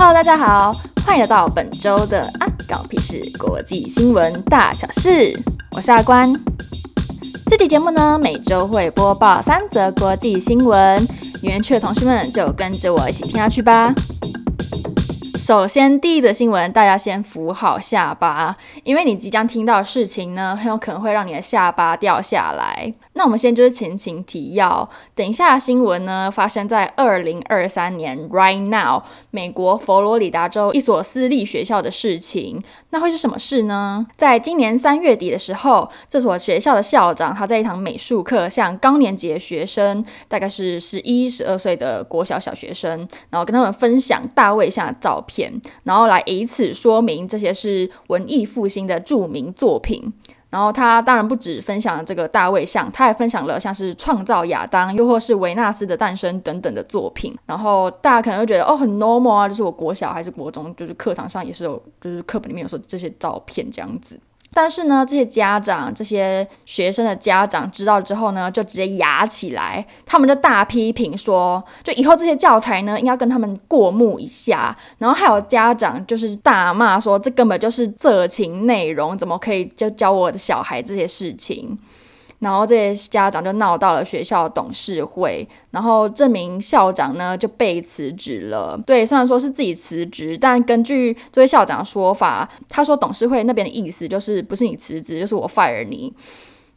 Hello，大家好，欢迎来到本周的啊，搞屁事国际新闻大小事，我是阿关。这期节目呢，每周会播报三则国际新闻，有兴趣的同事们就跟着我一起听下去吧。首先，第一则新闻，大家先扶好下巴，因为你即将听到的事情呢，很有可能会让你的下巴掉下来。那我们先就是前情提要，等一下新闻呢，发生在二零二三年，right now，美国佛罗里达州一所私立学校的事情。那会是什么事呢？在今年三月底的时候，这所学校的校长他在一堂美术课向高年级的学生，大概是十一、十二岁的国小小学生，然后跟他们分享大卫像的照片，然后来以此说明这些是文艺复兴的著名作品。然后他当然不止分享了这个大卫像，他还分享了像是创造亚当，又或是维纳斯的诞生等等的作品。然后大家可能会觉得哦，很 normal 啊，就是我国小还是国中，就是课堂上也是有，就是课本里面有说这些照片这样子。但是呢，这些家长、这些学生的家长知道之后呢，就直接压起来，他们就大批评说，就以后这些教材呢，应该跟他们过目一下。然后还有家长就是大骂说，这根本就是色情内容，怎么可以教教我的小孩这些事情？然后这些家长就闹到了学校董事会，然后这名校长呢就被辞职了。对，虽然说是自己辞职，但根据这位校长的说法，他说董事会那边的意思就是不是你辞职，就是我 fire 你。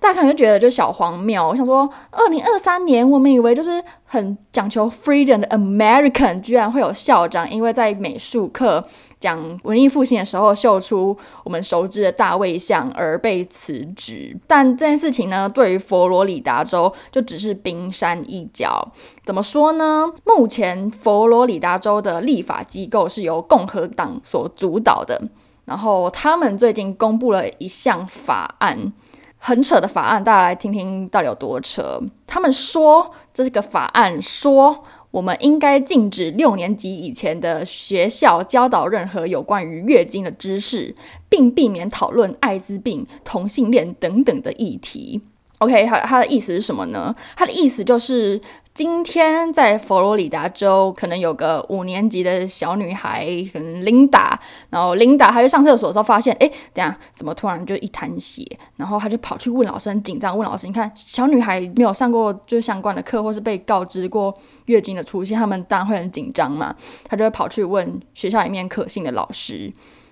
大家可能就觉得就小荒谬。我想说，二零二三年我们以为就是很讲求 freedom 的 American，居然会有校长因为在美术课讲文艺复兴的时候秀出我们熟知的大卫像而被辞职。但这件事情呢，对于佛罗里达州就只是冰山一角。怎么说呢？目前佛罗里达州的立法机构是由共和党所主导的，然后他们最近公布了一项法案。很扯的法案，大家来听听到底有多扯。他们说，这个法案说，我们应该禁止六年级以前的学校教导任何有关于月经的知识，并避免讨论艾滋病、同性恋等等的议题。OK，他他的意思是什么呢？他的意思就是。今天在佛罗里达州，可能有个五年级的小女孩，可能琳达，然后琳达她去上厕所的时候发现，哎，等下怎么突然就一滩血？然后她就跑去问老师，很紧张问老师，你看小女孩没有上过就相关的课，或是被告知过月经的出现，他们当然会很紧张嘛，她就会跑去问学校里面可信的老师。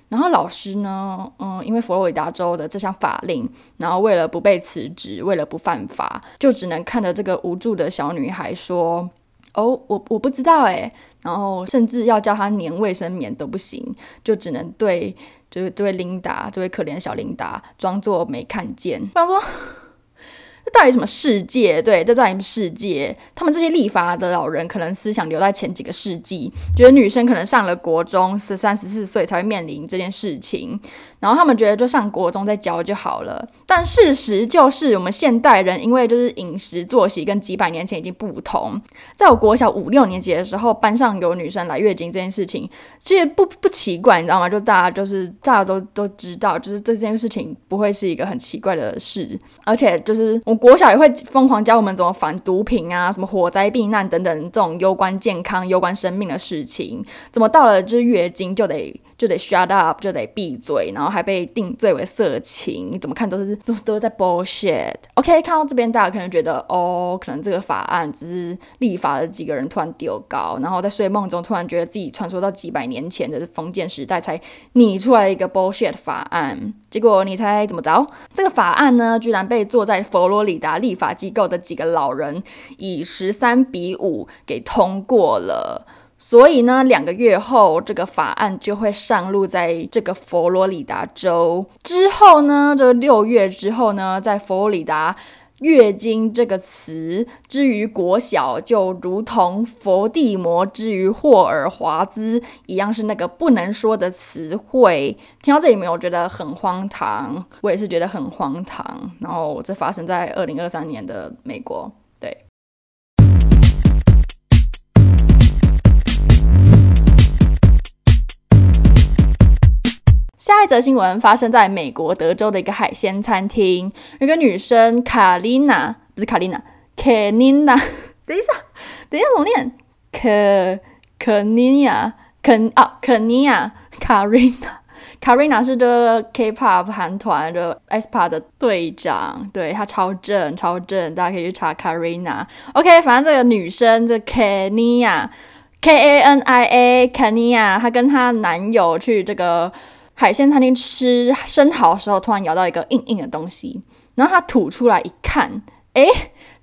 然后老师呢，嗯，因为佛罗里达州的这项法令，然后为了不被辞职，为了不犯法，就只能看着这个无助的小女孩说：“哦，我我不知道哎。”然后甚至要叫她粘卫生棉都不行，就只能对就是这位琳达，这位可怜的小琳达，装作没看见。他说。这到底什么世界？对，这到底什么世界？他们这些立法的老人可能思想留在前几个世纪，觉得女生可能上了国中十三、十四岁才会面临这件事情，然后他们觉得就上国中再教就好了。但事实就是，我们现代人因为就是饮食作息跟几百年前已经不同，在我国小五六年级的时候，班上有女生来月经这件事情，其实不不奇怪，你知道吗？就大家就是大家都都知道，就是这件事情不会是一个很奇怪的事，而且就是我。国小也会疯狂教我们怎么反毒品啊，什么火灾避难等等这种攸关健康、攸关生命的事情，怎么到了就是月经就得。就得 shut up，就得闭嘴，然后还被定罪为色情，你怎么看都是都都在 bullshit。OK，看到这边大家可能觉得哦，可能这个法案只是立法的几个人突然丢高，然后在睡梦中突然觉得自己穿梭到几百年前的封建时代才拟出来一个 bullshit 法案。结果你猜怎么着？这个法案呢，居然被坐在佛罗里达立法机构的几个老人以十三比五给通过了。所以呢，两个月后，这个法案就会上路在这个佛罗里达州。之后呢，这六月之后呢，在佛罗里达，月经这个词之于国小，就如同佛地魔之于霍尔华兹一样，是那个不能说的词汇。听到这里面，我觉得很荒唐，我也是觉得很荒唐。然后，这发生在二零二三年的美国。下一则新闻发生在美国德州的一个海鲜餐厅，有个女生卡琳娜，不是卡琳娜，卡琳娜。等一下，等一下，怎么念？卡卡妮亚，肯啊肯尼亚卡瑞娜。卡瑞娜是的 K-pop 韩团的 aespa 的队长，对，她超正超正，大家可以去查卡瑞娜。OK，反正这个女生这 Kania K A N I A Kania，她跟她男友去这个海鲜餐厅吃生蚝的时候，突然咬到一个硬硬的东西，然后他吐出来一看，诶。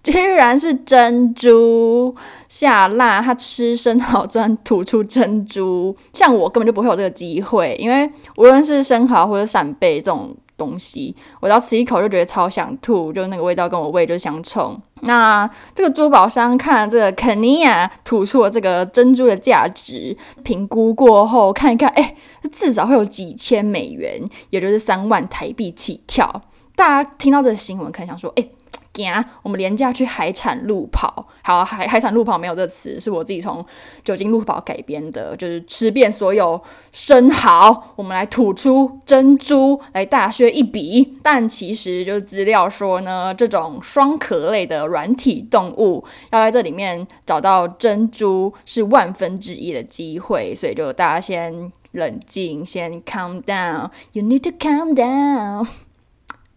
居然是珍珠下辣，他吃生蚝居然吐出珍珠，像我根本就不会有这个机会，因为无论是生蚝或者扇贝这种东西，我只要吃一口就觉得超想吐，就那个味道跟我胃就相冲。那这个珠宝商看了这个肯尼亚吐出了这个珍珠的价值，评估过后看一看，哎，至少会有几千美元，也就是三万台币起跳。大家听到这个新闻，可能想说，哎。行我们廉价去海产路跑，好，海海产路跑没有这词，是我自己从酒精路跑改编的，就是吃遍所有生蚝，我们来吐出珍珠，来大削一笔。但其实就是资料说呢，这种双壳类的软体动物要在这里面找到珍珠是万分之一的机会，所以就大家先冷静，先 calm down，you need to calm down。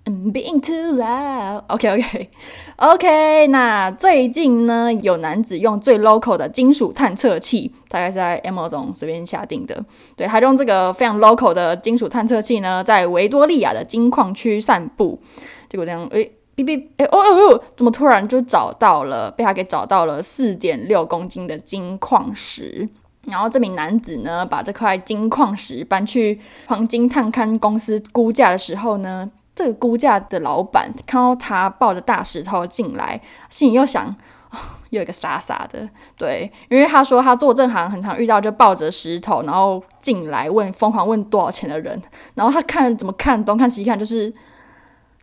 嗯 Being too loud. OK, OK, OK. 那最近呢，有男子用最 local 的金属探测器，大概是在 Amazon 随便下定的。对，他用这个非常 local 的金属探测器呢，在维多利亚的金矿区散步。结果这样，诶，哔哔，诶，哦哦哦，怎么突然就找到了？被他给找到了四点六公斤的金矿石。然后这名男子呢，把这块金矿石搬去黄金探勘公司估价的时候呢。这个估价的老板看到他抱着大石头进来，心里又想，哦，又一个傻傻的，对，因为他说他做这行很常遇到就抱着石头然后进来问疯狂问多少钱的人，然后他看怎么看东看西看就是。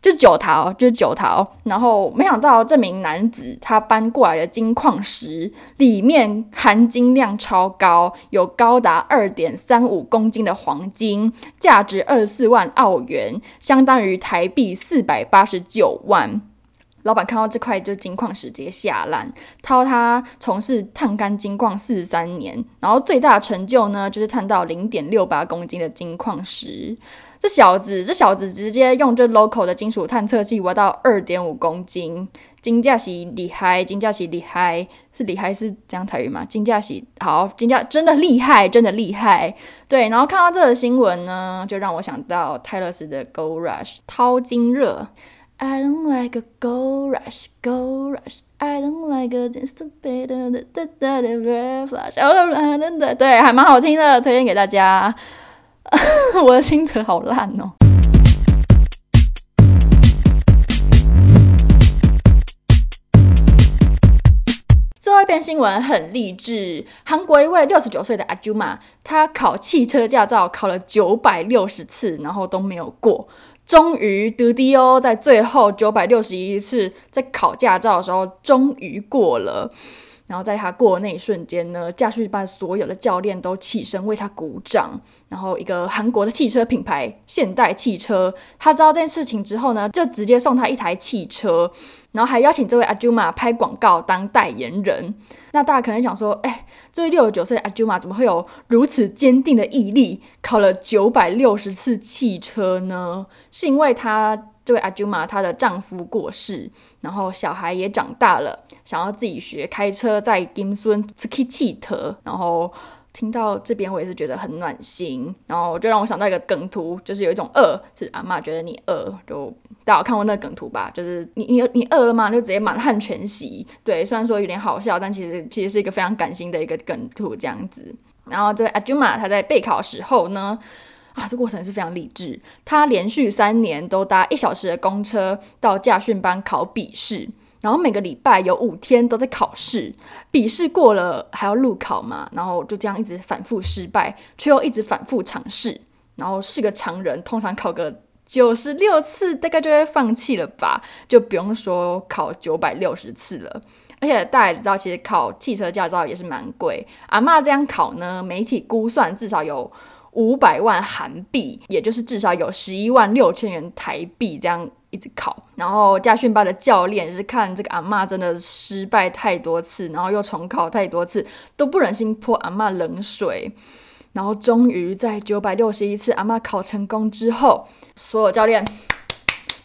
就是九桃，就是九桃。然后没想到这名男子他搬过来的金矿石里面含金量超高，有高达二点三五公斤的黄金，价值二十四万澳元，相当于台币四百八十九万。老板看到这块就金矿石直接吓烂，他说他从事探勘金矿四十三年，然后最大的成就呢就是探到零点六八公斤的金矿石。这小子，这小子直接用这 local 的金属探测器挖到二点五公斤，金价是厉害，金价是厉害，是厉害是这样台语吗？金价是好，金价真的厉害，真的厉害。对，然后看到这个新闻呢，就让我想到泰勒斯的 Gold Rush 淘金热。I don't like a gold rush, gold rush. I don't like a distant beat. 对，还蛮好听的，推荐给大家。我的心得好烂哦。最后一篇新闻很励志，韩国一位六十九岁的阿朱玛，他考汽车驾照考了九百六十次，然后都没有过。终于，得低哦在最后九百六十一次在考驾照的时候，终于过了。然后在他过那一瞬间呢，驾训班所有的教练都起身为他鼓掌。然后一个韩国的汽车品牌现代汽车，他知道这件事情之后呢，就直接送他一台汽车，然后还邀请这位阿朱玛拍广告当代言人。那大家可能想说，哎，这位六十九岁的阿朱玛怎么会有如此坚定的毅力，考了九百六十次汽车呢？是因为他。这位阿朱玛，她的丈夫过世，然后小孩也长大了，想要自己学开车，在金孙自己汽车。然后听到这边，我也是觉得很暖心。然后就让我想到一个梗图，就是有一种饿，是阿嬷觉得你饿，就大家有看过那个梗图吧？就是你你你饿了吗？就直接满汉全席。对，虽然说有点好笑，但其实其实是一个非常感性的一个梗图这样子。然后这位阿朱玛，她在备考时候呢。啊，这过程是非常励志。他连续三年都搭一小时的公车到驾训班考笔试，然后每个礼拜有五天都在考试。笔试过了还要路考嘛，然后就这样一直反复失败，却又一直反复尝试。然后是个常人，通常考个九十六次，大概就会放弃了吧，就不用说考九百六十次了。而且大家也知道，其实考汽车驾照也是蛮贵。阿嬷这样考呢，媒体估算至少有。五百万韩币，也就是至少有十一万六千元台币，这样一直考。然后驾训班的教练是看这个阿嬷真的失败太多次，然后又重考太多次，都不忍心泼阿嬷冷水。然后终于在九百六十一次阿嬷考成功之后，所有教练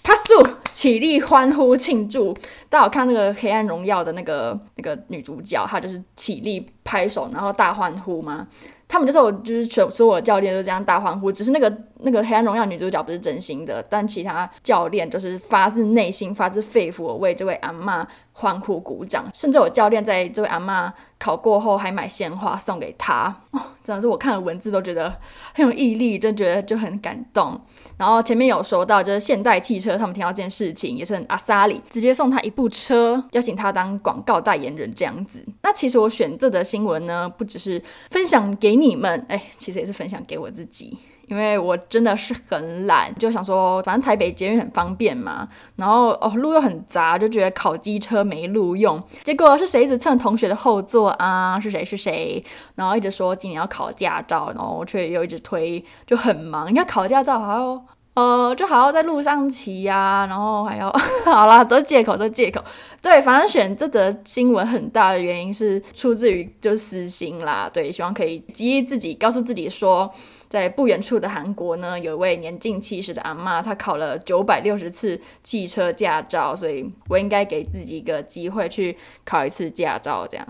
拍手起立欢呼庆祝。大家有看那个《黑暗荣耀》的那个那个女主角，她就是起立拍手，然后大欢呼吗？他们就是我就是所所有教练都这样大欢呼，只是那个那个《黑暗荣耀》女主角不是真心的，但其他教练就是发自内心、发自肺腑的为这位阿嬷欢呼鼓掌，甚至有教练在这位阿嬷考过后还买鲜花送给她。哦，真的是我看了文字都觉得很有毅力，就觉得就很感动。然后前面有说到，就是现代汽车，他们听到这件事情也是很阿萨里，直接送他一部车，邀请他当广告代言人这样子。那其实我选这则新闻呢，不只是分享给你们，哎，其实也是分享给我自己，因为我真的是很懒，就想说反正台北捷运很方便嘛，然后哦路又很杂，就觉得考机车没路用。结果是谁一直蹭同学的后座啊？是谁是谁？然后一直说今年要考驾照，然后却又一直推，就很忙。你看考驾照还要。呃，就好好在路上骑呀、然后还要 好啦，都借口都借口。对，反正选这则新闻很大的原因是出自于就私心啦。对，希望可以激励自己，告诉自己说，在不远处的韩国呢，有一位年近七十的阿嬷，她考了九百六十次汽车驾照，所以我应该给自己一个机会去考一次驾照，这样。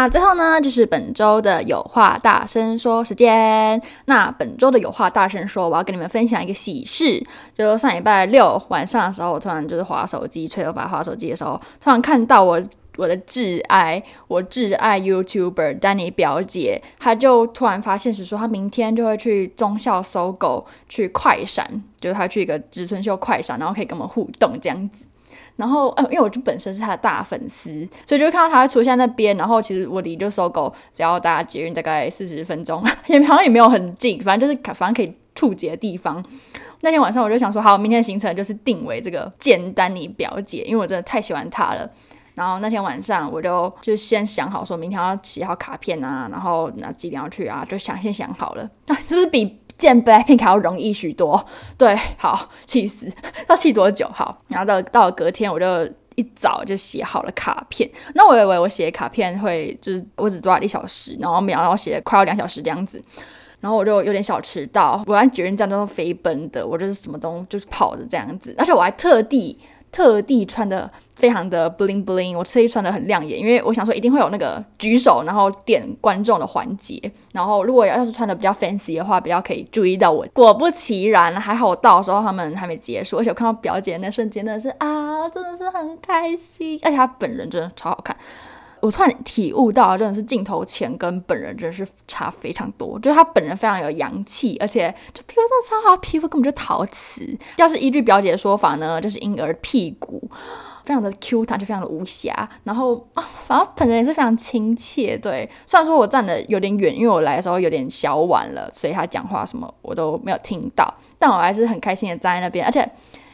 那最后呢，就是本周的有话大声说时间。那本周的有话大声说，我要跟你们分享一个喜事。就上礼拜六晚上的时候，我突然就是滑手机，吹头发滑手机的时候，突然看到我我的挚爱，我挚爱 YouTuber 丹尼表姐，她就突然发现是说，她明天就会去中校搜狗去快闪，就是她去一个植村秀快闪，然后可以跟我们互动这样子。然后，呃，因为我就本身是他的大粉丝，所以就看到他会出现在那边。然后，其实我离就搜狗只要搭捷运大概四十分钟，也好像也没有很近，反正就是反正可以触及的地方。那天晚上我就想说，好，明天的行程就是定为这个见丹尼表姐，因为我真的太喜欢她了。然后那天晚上我就就先想好，说明天要写好卡片啊，然后那几点要去啊，就想先想好了，啊，是不是比？见 Blackpink 还要容易许多，对，好，气死，要气多久？好，然后到到了隔天，我就一早就写好了卡片。那我以为我写卡片会就是我只多了一小时，然后没想到写快要两小时这样子，然后我就有点小迟到。我按捷运站都飞奔的，我就是什么东西就是跑着这样子，而且我还特地。特地穿的非常的 bling bling，我特意穿的很亮眼，因为我想说一定会有那个举手然后点观众的环节，然后如果要是穿的比较 fancy 的话，比较可以注意到我。果不其然，还好我到的时候他们还没结束，而且我看到表姐那瞬间真的是啊，真的是很开心，而且她本人真的超好看。我突然体悟到，真的是镜头前跟本人真的是差非常多。就是他本人非常有阳气，而且就皮肤真的超好，皮肤根本就陶瓷。要是依据表姐的说法呢，就是婴儿屁股，非常的 Q 弹，就非常的无瑕。然后啊，反正本人也是非常亲切。对，虽然说我站的有点远，因为我来的时候有点小晚了，所以他讲话什么我都没有听到，但我还是很开心的站在那边，而且。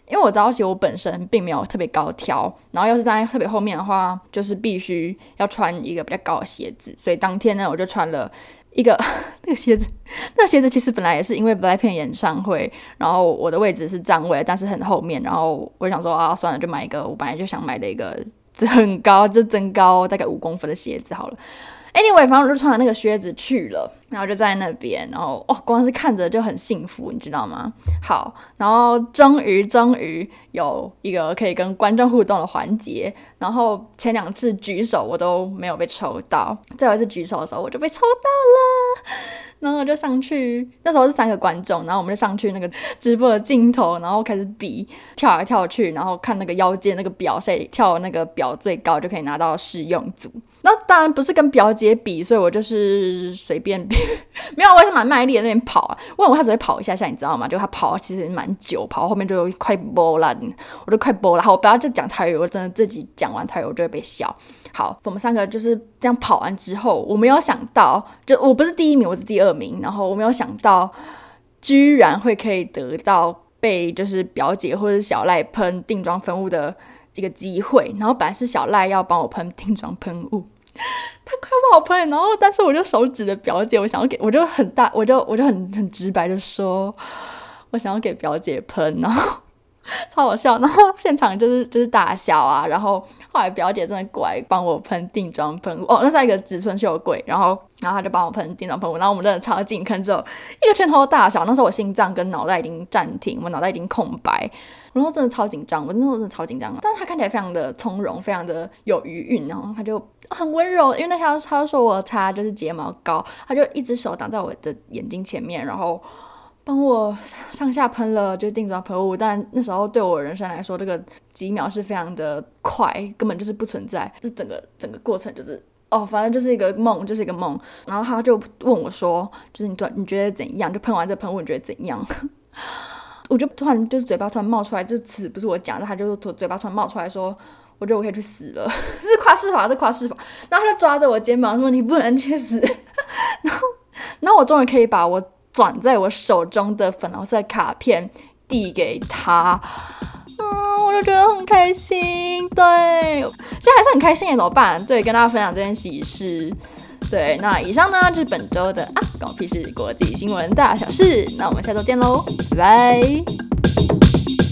因为我知道，其实我本身并没有特别高挑，然后要是站在特别后面的话，就是必须要穿一个比较高的鞋子。所以当天呢，我就穿了一个 那个鞋子。那鞋子其实本来也是因为 BLACKPINK 演唱会，然后我的位置是站位，但是很后面。然后我想说啊，算了，就买一个我本来就想买的一个很高，就增高大概五公分的鞋子好了。Anyway，反正我就穿了那个靴子去了，然后就在那边，然后哦，光是看着就很幸福，你知道吗？好，然后终于终于有一个可以跟观众互动的环节，然后前两次举手我都没有被抽到，最后一次举手的时候我就被抽到了，然后我就上去，那时候是三个观众，然后我们就上去那个直播的镜头，然后开始比跳来跳去，然后看那个腰间那个表，谁跳那个表最高就可以拿到试用组。那当然不是跟表姐比，所以我就是随便比，没有，我也是蛮卖力的那边跑啊。问我他只会跑一下下，你知道吗？就他跑其实蛮久，跑后面就快播了，我就快播了。好，我不要再讲台语，我真的自己讲完台语我就会被笑。好，我们三个就是这样跑完之后，我没有想到，就我不是第一名，我是第二名。然后我没有想到，居然会可以得到被就是表姐或者小赖喷定妆喷雾的一个机会。然后本来是小赖要帮我喷定妆喷雾。他快把我喷，然后但是我就手指着表姐，我想要给，我就很大，我就我就很很直白的说，我想要给表姐喷，然后 超好笑。然后现场就是就是大笑啊。然后后来表姐真的过来帮我喷定妆喷雾哦，那是一个植村秀鬼，然后然后他就帮我喷定妆喷雾。然后我们真的超近，看之后一个拳头大小。那时候我心脏跟脑袋已经暂停，我脑袋已经空白。然后真的超紧张，我那时候真的超紧张。但是他看起来非常的从容，非常的有余韵，然后他就很温柔。因为那天他就说我擦就是睫毛膏，他就一只手挡在我的眼睛前面，然后。帮我上下喷了就定妆喷雾，但那时候对我人生来说，这个几秒是非常的快，根本就是不存在。这整个整个过程就是哦，反正就是一个梦，就是一个梦。然后他就问我说：“就是你对你觉得怎样？就喷完这喷雾，你觉得怎样？” 我就突然就是嘴巴突然冒出来，这词不是我讲的，他就是嘴巴突然冒出来说：“我觉得我可以去死了。”这是夸饰法，这是夸饰法。然后他就抓着我肩膀说：“你不能去死。”然后，然后我终于可以把我。转在我手中的粉红色卡片递给他，嗯，我就觉得很开心。对，现在还是很开心，怎么办？对，跟大家分享这件喜事。对，那以上呢就是本周的啊，狗屁事国际新闻大小事。那我们下周见喽，拜拜。